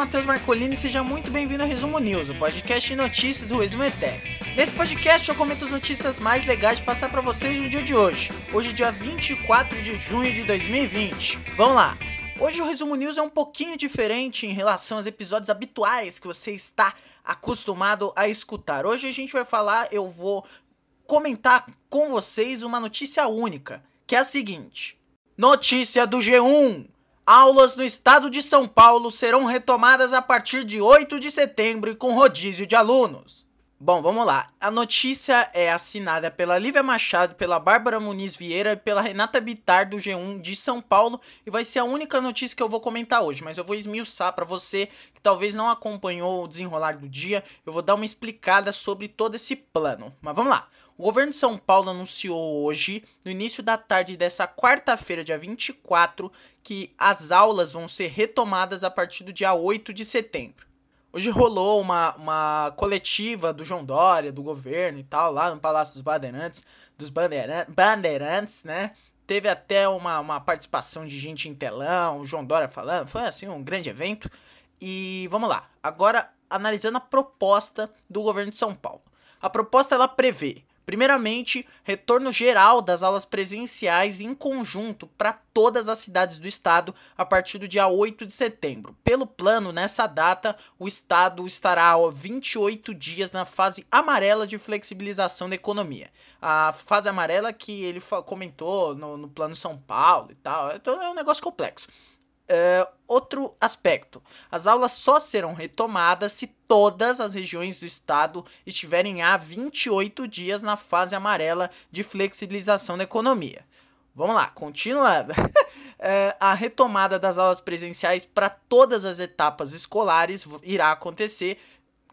Matheus Marcolini seja muito bem-vindo ao Resumo News, o podcast de notícias do Resumo ETEC. Nesse podcast eu comento as notícias mais legais de passar para vocês no dia de hoje. Hoje, dia 24 de junho de 2020. Vamos lá! Hoje o Resumo News é um pouquinho diferente em relação aos episódios habituais que você está acostumado a escutar. Hoje a gente vai falar, eu vou comentar com vocês uma notícia única, que é a seguinte: Notícia do G1! Aulas no estado de São Paulo serão retomadas a partir de 8 de setembro e com rodízio de alunos. Bom, vamos lá. A notícia é assinada pela Lívia Machado, pela Bárbara Muniz Vieira e pela Renata Bitar do G1 de São Paulo e vai ser a única notícia que eu vou comentar hoje, mas eu vou esmiuçar para você que talvez não acompanhou o desenrolar do dia, eu vou dar uma explicada sobre todo esse plano. Mas vamos lá. O governo de São Paulo anunciou hoje, no início da tarde dessa quarta-feira, dia 24, que as aulas vão ser retomadas a partir do dia 8 de setembro. Hoje rolou uma, uma coletiva do João Dória, do governo e tal, lá no Palácio dos Bandeirantes, dos Bandeirantes, Bandeirantes né? Teve até uma, uma participação de gente em telão, o João Dória falando, foi assim um grande evento. E vamos lá, agora analisando a proposta do governo de São Paulo. A proposta ela prevê Primeiramente, retorno geral das aulas presenciais em conjunto para todas as cidades do estado a partir do dia 8 de setembro. Pelo plano, nessa data, o estado estará 28 dias na fase amarela de flexibilização da economia. A fase amarela que ele comentou no, no plano São Paulo e tal, é, é um negócio complexo. Uh, outro aspecto: as aulas só serão retomadas se todas as regiões do estado estiverem há 28 dias na fase amarela de flexibilização da economia. Vamos lá, continuando. uh, a retomada das aulas presenciais para todas as etapas escolares irá acontecer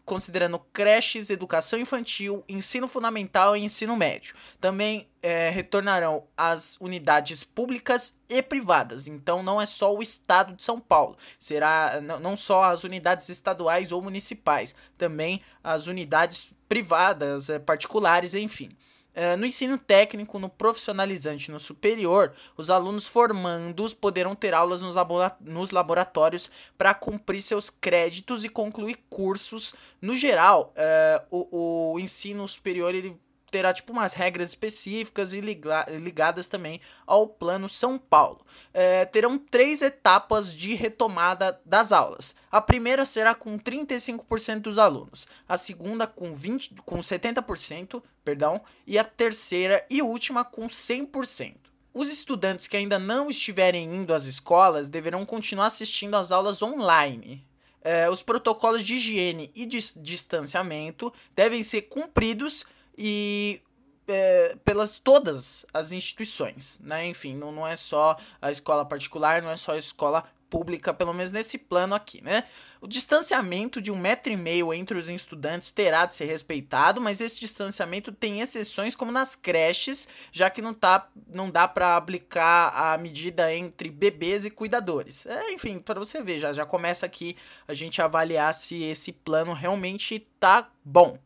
considerando creches, educação infantil, ensino fundamental e ensino médio. Também é, retornarão as unidades públicas e privadas. Então não é só o estado de São Paulo, será não só as unidades estaduais ou municipais, também as unidades privadas, é, particulares, enfim. Uh, no ensino técnico, no profissionalizante no superior, os alunos formandos poderão ter aulas nos, labora nos laboratórios para cumprir seus créditos e concluir cursos. No geral, uh, o, o ensino superior ele terá tipo umas regras específicas e liga ligadas também ao plano São Paulo. É, terão três etapas de retomada das aulas. A primeira será com 35% dos alunos, a segunda com 20, com 70%, perdão, e a terceira e última com 100%. Os estudantes que ainda não estiverem indo às escolas deverão continuar assistindo às aulas online. É, os protocolos de higiene e de distanciamento devem ser cumpridos e é, pelas todas as instituições, né? Enfim, não, não é só a escola particular, não é só a escola pública, pelo menos nesse plano aqui, né? O distanciamento de um metro e meio entre os estudantes terá de ser respeitado, mas esse distanciamento tem exceções como nas creches, já que não, tá, não dá para aplicar a medida entre bebês e cuidadores. É, enfim, para você ver, já, já começa aqui a gente avaliar se esse plano realmente tá bom.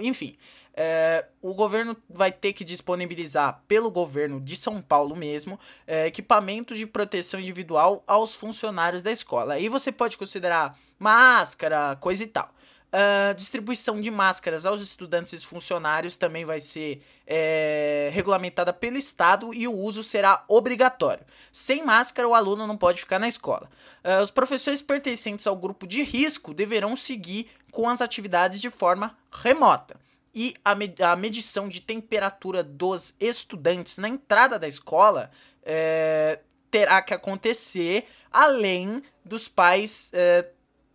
Enfim, é, o governo vai ter que disponibilizar, pelo governo de São Paulo mesmo, é, equipamentos de proteção individual aos funcionários da escola. Aí você pode considerar máscara, coisa e tal. Uh, distribuição de máscaras aos estudantes e funcionários também vai ser é, regulamentada pelo Estado e o uso será obrigatório. Sem máscara, o aluno não pode ficar na escola. Uh, os professores pertencentes ao grupo de risco deverão seguir com as atividades de forma remota e a, a medição de temperatura dos estudantes na entrada da escola é, terá que acontecer, além dos pais é,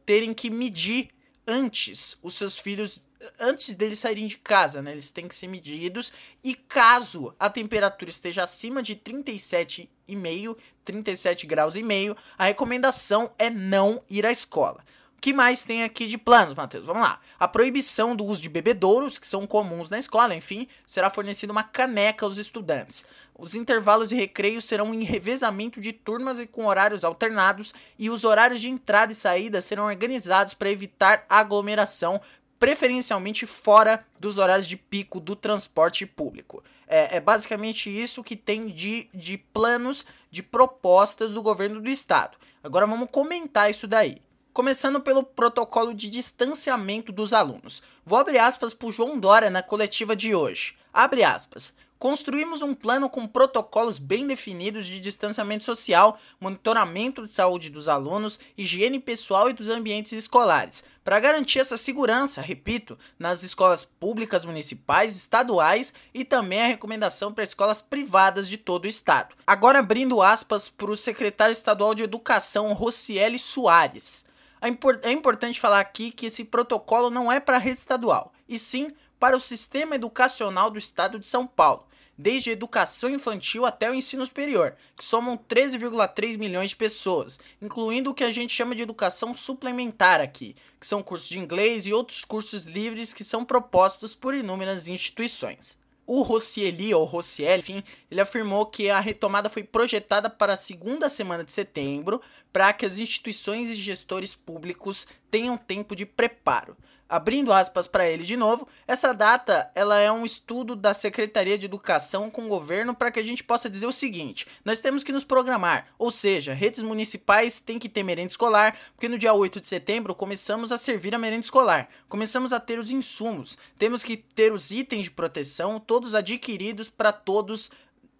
terem que medir antes os seus filhos antes deles saírem de casa, né? Eles têm que ser medidos e caso a temperatura esteja acima de 37,5, 37 graus e meio, a recomendação é não ir à escola que mais tem aqui de planos, Matheus? Vamos lá. A proibição do uso de bebedouros, que são comuns na escola, enfim, será fornecida uma caneca aos estudantes. Os intervalos de recreio serão em revezamento de turmas e com horários alternados, e os horários de entrada e saída serão organizados para evitar aglomeração, preferencialmente fora dos horários de pico do transporte público. É, é basicamente isso que tem de, de planos, de propostas do governo do estado. Agora vamos comentar isso daí. Começando pelo protocolo de distanciamento dos alunos. Vou abrir aspas para João Dória na coletiva de hoje. Abre aspas. Construímos um plano com protocolos bem definidos de distanciamento social, monitoramento de saúde dos alunos, higiene pessoal e dos ambientes escolares. Para garantir essa segurança, repito, nas escolas públicas municipais, estaduais e também a recomendação para escolas privadas de todo o estado. Agora abrindo aspas para o secretário estadual de Educação, Rocieli Soares. É, é importante falar aqui que esse protocolo não é para a rede estadual, e sim para o sistema educacional do estado de São Paulo desde a educação infantil até o ensino superior, que somam 13,3 milhões de pessoas, incluindo o que a gente chama de educação suplementar aqui, que são cursos de inglês e outros cursos livres que são propostos por inúmeras instituições. O Rossieli, ou Rossiel, enfim, ele afirmou que a retomada foi projetada para a segunda semana de setembro, para que as instituições e gestores públicos tenham tempo de preparo abrindo aspas para ele de novo, essa data ela é um estudo da Secretaria de Educação com o governo para que a gente possa dizer o seguinte: nós temos que nos programar, ou seja, redes municipais têm que ter merenda escolar, porque no dia 8 de setembro começamos a servir a merenda escolar, começamos a ter os insumos, temos que ter os itens de proteção, todos adquiridos para todos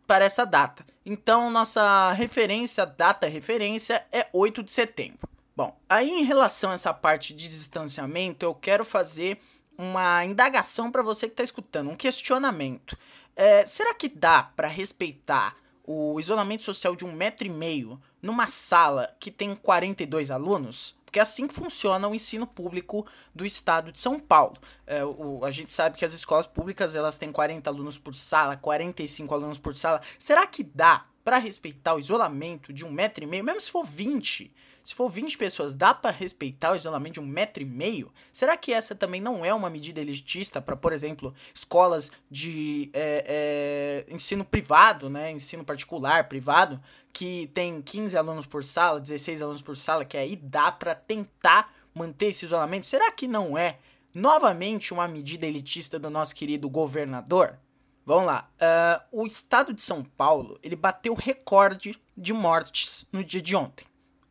para essa data. Então, nossa referência, data referência é 8 de setembro. Bom, aí em relação a essa parte de distanciamento, eu quero fazer uma indagação para você que está escutando, um questionamento. É, será que dá para respeitar o isolamento social de um metro e meio numa sala que tem 42 alunos? Porque é assim funciona o ensino público do estado de São Paulo. É, o, a gente sabe que as escolas públicas elas têm 40 alunos por sala, 45 alunos por sala. Será que dá para respeitar o isolamento de um metro e meio, mesmo se for 20? Se for 20 pessoas, dá para respeitar o isolamento de um metro e meio? Será que essa também não é uma medida elitista para, por exemplo, escolas de é, é, ensino privado, né? Ensino particular, privado, que tem 15 alunos por sala, 16 alunos por sala, que aí dá para tentar manter esse isolamento? Será que não é novamente uma medida elitista do nosso querido governador? Vamos lá. Uh, o estado de São Paulo ele bateu recorde de mortes no dia de ontem.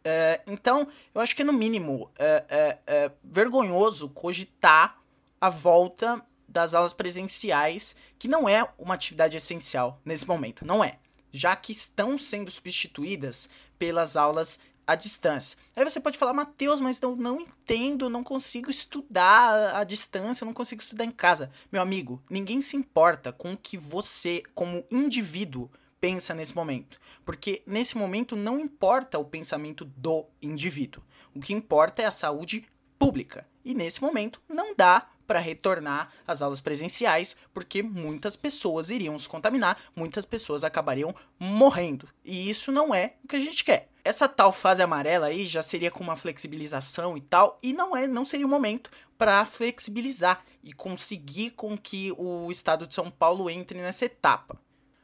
É, então, eu acho que no mínimo é, é, é, vergonhoso cogitar a volta das aulas presenciais, que não é uma atividade essencial nesse momento, não é, já que estão sendo substituídas pelas aulas à distância. Aí você pode falar, Matheus, mas eu não entendo, não consigo estudar à distância, eu não consigo estudar em casa. Meu amigo, ninguém se importa com o que você, como indivíduo, pensa nesse momento. Porque nesse momento não importa o pensamento do indivíduo. O que importa é a saúde pública. E nesse momento não dá para retornar às aulas presenciais, porque muitas pessoas iriam se contaminar, muitas pessoas acabariam morrendo. E isso não é o que a gente quer. Essa tal fase amarela aí já seria com uma flexibilização e tal, e não é, não seria o momento para flexibilizar e conseguir com que o estado de São Paulo entre nessa etapa.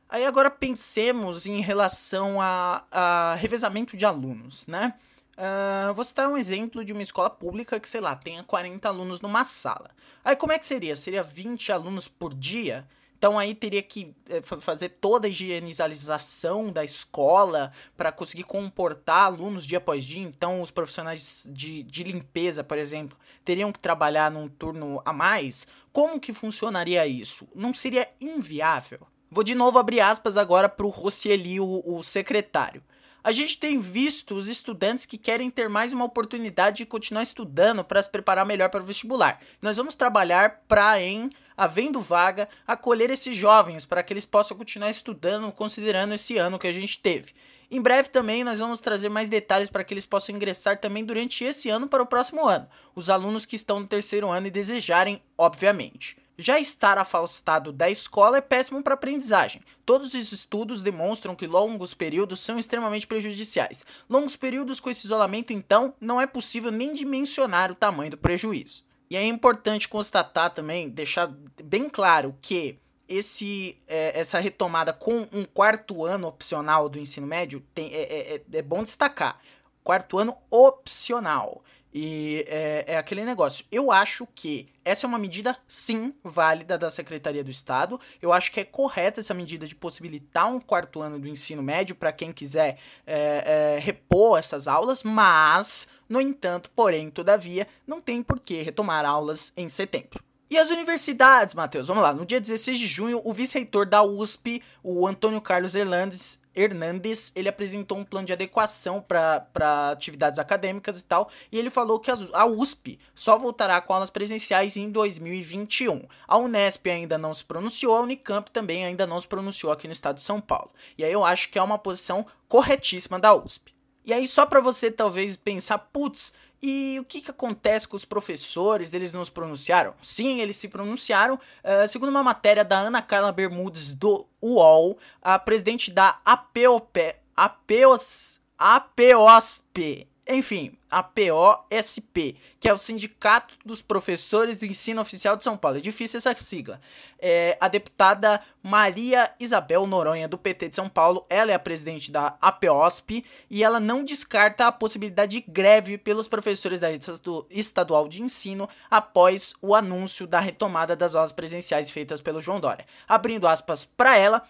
Aí agora pensemos em relação a, a revezamento de alunos, né? Uh, vou citar um exemplo de uma escola pública que, sei lá, tenha 40 alunos numa sala. Aí como é que seria? Seria 20 alunos por dia? Então aí teria que é, fazer toda a higienização da escola para conseguir comportar alunos dia após dia. Então os profissionais de, de limpeza, por exemplo, teriam que trabalhar num turno a mais. Como que funcionaria isso? Não seria inviável? Vou de novo abrir aspas agora para o Rossieli, o secretário. A gente tem visto os estudantes que querem ter mais uma oportunidade de continuar estudando para se preparar melhor para o vestibular. Nós vamos trabalhar para, em havendo vaga, acolher esses jovens para que eles possam continuar estudando, considerando esse ano que a gente teve. Em breve também nós vamos trazer mais detalhes para que eles possam ingressar também durante esse ano para o próximo ano. Os alunos que estão no terceiro ano e desejarem, obviamente. Já estar afastado da escola é péssimo para a aprendizagem. Todos os estudos demonstram que longos períodos são extremamente prejudiciais. Longos períodos com esse isolamento, então, não é possível nem dimensionar o tamanho do prejuízo. E é importante constatar também, deixar bem claro que esse, é, essa retomada com um quarto ano opcional do ensino médio tem, é, é, é, é bom destacar. Quarto ano opcional. E é, é, aquele negócio. Eu acho que essa é uma medida, sim, válida da Secretaria do Estado. Eu acho que é correta essa medida de possibilitar um quarto ano do ensino médio para quem quiser é, é, repor essas aulas, mas, no entanto, porém, todavia, não tem por que retomar aulas em setembro. E as universidades, Matheus? Vamos lá. No dia 16 de junho, o vice-reitor da USP, o Antônio Carlos Hernandes, Hernandes ele apresentou um plano de adequação para atividades acadêmicas e tal, e ele falou que a USP só voltará com aulas presenciais em 2021. A Unesp ainda não se pronunciou, a Unicamp também ainda não se pronunciou aqui no estado de São Paulo. E aí eu acho que é uma posição corretíssima da USP. E aí, só para você talvez pensar, putz, e o que, que acontece com os professores? Eles não se pronunciaram? Sim, eles se pronunciaram. Uh, segundo uma matéria da Ana Carla Bermudes do UOL, a presidente da APOP, APOS, APOSP, enfim, a POSP, que é o Sindicato dos Professores do Ensino Oficial de São Paulo. É difícil essa sigla. É, a deputada Maria Isabel Noronha, do PT de São Paulo, ela é a presidente da APOSP e ela não descarta a possibilidade de greve pelos professores da rede estadual de ensino após o anúncio da retomada das aulas presenciais feitas pelo João Dória. Abrindo aspas para ela,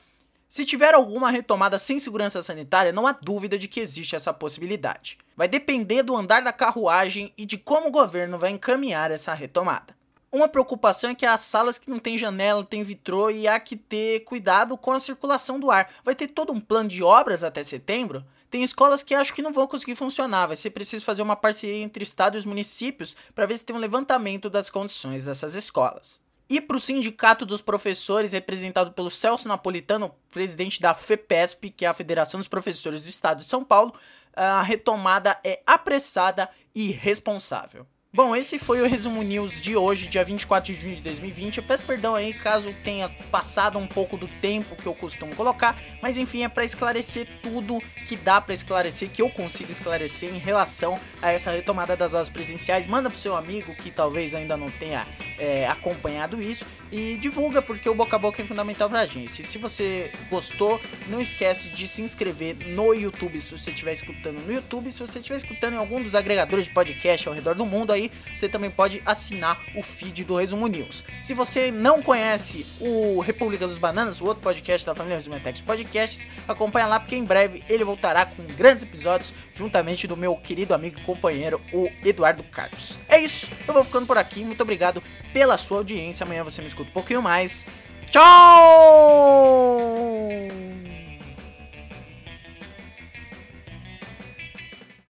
se tiver alguma retomada sem segurança sanitária, não há dúvida de que existe essa possibilidade. Vai depender do andar da carruagem e de como o governo vai encaminhar essa retomada. Uma preocupação é que as salas que não tem janela, tem vitrô e há que ter cuidado com a circulação do ar. Vai ter todo um plano de obras até setembro? Tem escolas que acho que não vão conseguir funcionar, vai ser preciso fazer uma parceria entre estado e os municípios para ver se tem um levantamento das condições dessas escolas. E para o Sindicato dos Professores, representado pelo Celso Napolitano, presidente da FEPESP, que é a Federação dos Professores do Estado de São Paulo, a retomada é apressada e responsável. Bom, esse foi o resumo news de hoje, dia 24 de junho de 2020. Eu peço perdão aí caso tenha passado um pouco do tempo que eu costumo colocar, mas enfim, é para esclarecer tudo que dá para esclarecer, que eu consigo esclarecer em relação a essa retomada das aulas presenciais. Manda pro seu amigo que talvez ainda não tenha é, acompanhado isso e divulga porque o boca a boca é fundamental pra gente. Se você gostou, não esquece de se inscrever no YouTube se você estiver escutando no YouTube, se você estiver escutando em algum dos agregadores de podcast ao redor do mundo aí você também pode assinar o feed do Resumo News. Se você não conhece o República dos Bananas, o outro podcast da família Resumo Tech Podcasts, acompanha lá porque em breve ele voltará com grandes episódios juntamente do meu querido amigo e companheiro, o Eduardo Carlos. É isso, eu vou ficando por aqui. Muito obrigado pela sua audiência. Amanhã você me escuta um pouquinho mais. Tchau!